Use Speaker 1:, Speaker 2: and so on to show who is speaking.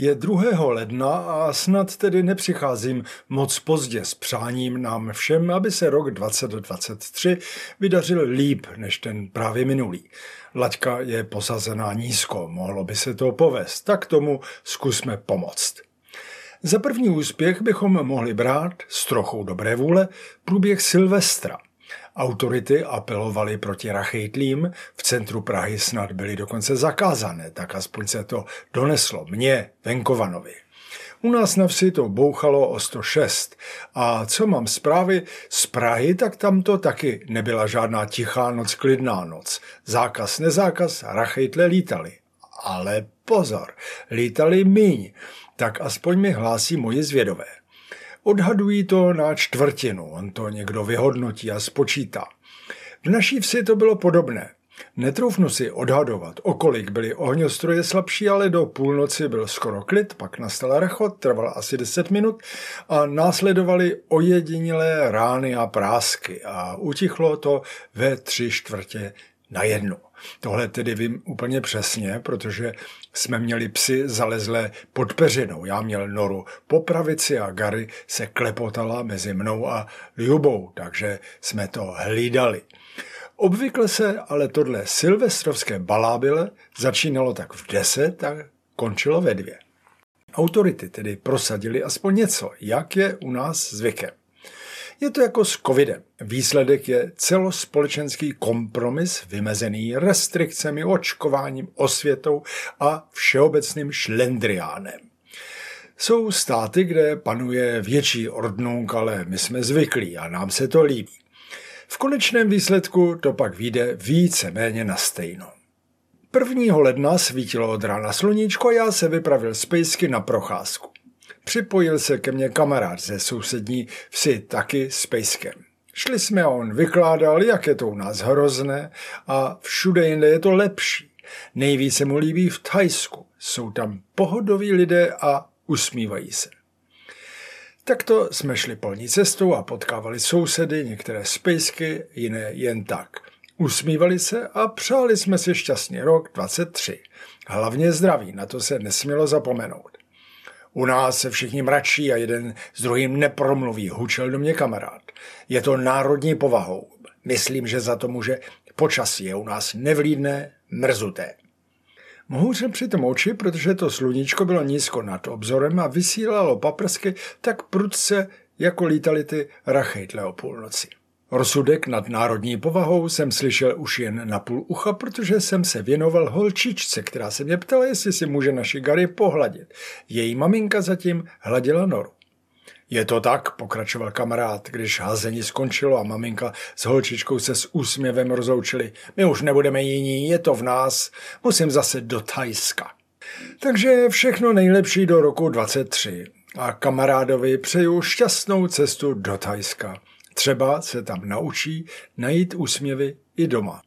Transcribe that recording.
Speaker 1: Je 2. ledna a snad tedy nepřicházím moc pozdě s přáním nám všem, aby se rok 2023 vydařil líp než ten právě minulý. Laťka je posazená nízko, mohlo by se to povést, tak tomu zkusme pomoct. Za první úspěch bychom mohli brát s trochou dobré vůle průběh Silvestra – Autority apelovaly proti rachejtlím, v centru Prahy snad byly dokonce zakázané, tak aspoň se to doneslo mně, Venkovanovi. U nás na vsi to bouchalo o 106 a co mám zprávy z Prahy, tak tam to taky nebyla žádná tichá noc, klidná noc. Zákaz, nezákaz, rachejtle lítali. Ale pozor, lítali míň, tak aspoň mi hlásí moje zvědové. Odhadují to na čtvrtinu, on to někdo vyhodnotí a spočítá. V naší vsi to bylo podobné. Netroufnu si odhadovat, o kolik byly ohňostroje slabší, ale do půlnoci byl skoro klid, pak nastal rechot, trval asi 10 minut a následovaly ojedinělé rány a prásky a utichlo to ve tři čtvrtě na jednu. Tohle tedy vím úplně přesně, protože jsme měli psy zalezlé pod peřinou. Já měl noru po pravici a Gary se klepotala mezi mnou a Ljubou, takže jsme to hlídali. Obvykle se ale tohle silvestrovské balábile začínalo tak v deset a končilo ve dvě. Autority tedy prosadili aspoň něco, jak je u nás zvykem. Je to jako s covidem. Výsledek je celospolečenský kompromis vymezený restrikcemi, očkováním, osvětou a všeobecným šlendriánem. Jsou státy, kde panuje větší ordnung, ale my jsme zvyklí a nám se to líbí. V konečném výsledku to pak vyjde více méně na stejno. 1. ledna svítilo od rána sluníčko a já se vypravil z pejsky na procházku. Připojil se ke mně kamarád ze sousední vsi taky s pejskem. Šli jsme a on vykládal, jak je to u nás hrozné a všude jinde je to lepší. Nejvíce mu líbí v Thajsku. Jsou tam pohodoví lidé a usmívají se. Takto jsme šli polní cestou a potkávali sousedy, některé z pejsky, jiné jen tak. Usmívali se a přáli jsme si šťastný rok 23. Hlavně zdraví, na to se nesmělo zapomenout. U nás se všichni mračí a jeden s druhým nepromluví, hučel do mě kamarád. Je to národní povahou. Myslím, že za to může počasí je u nás nevlídné, mrzuté. Mohu se přitom oči, protože to sluníčko bylo nízko nad obzorem a vysílalo paprsky tak prudce, jako lítali ty rachejtle o půlnoci. Rozsudek nad národní povahou jsem slyšel už jen na půl ucha, protože jsem se věnoval holčičce, která se mě ptala, jestli si může naši Gary pohladit. Její maminka zatím hladila noru. Je to tak, pokračoval kamarád, když házení skončilo a maminka s holčičkou se s úsměvem rozloučili. My už nebudeme jiní, je to v nás, musím zase do Thajska. Takže všechno nejlepší do roku 23 a kamarádovi přeju šťastnou cestu do Thajska. Třeba se tam naučí najít úsměvy i doma.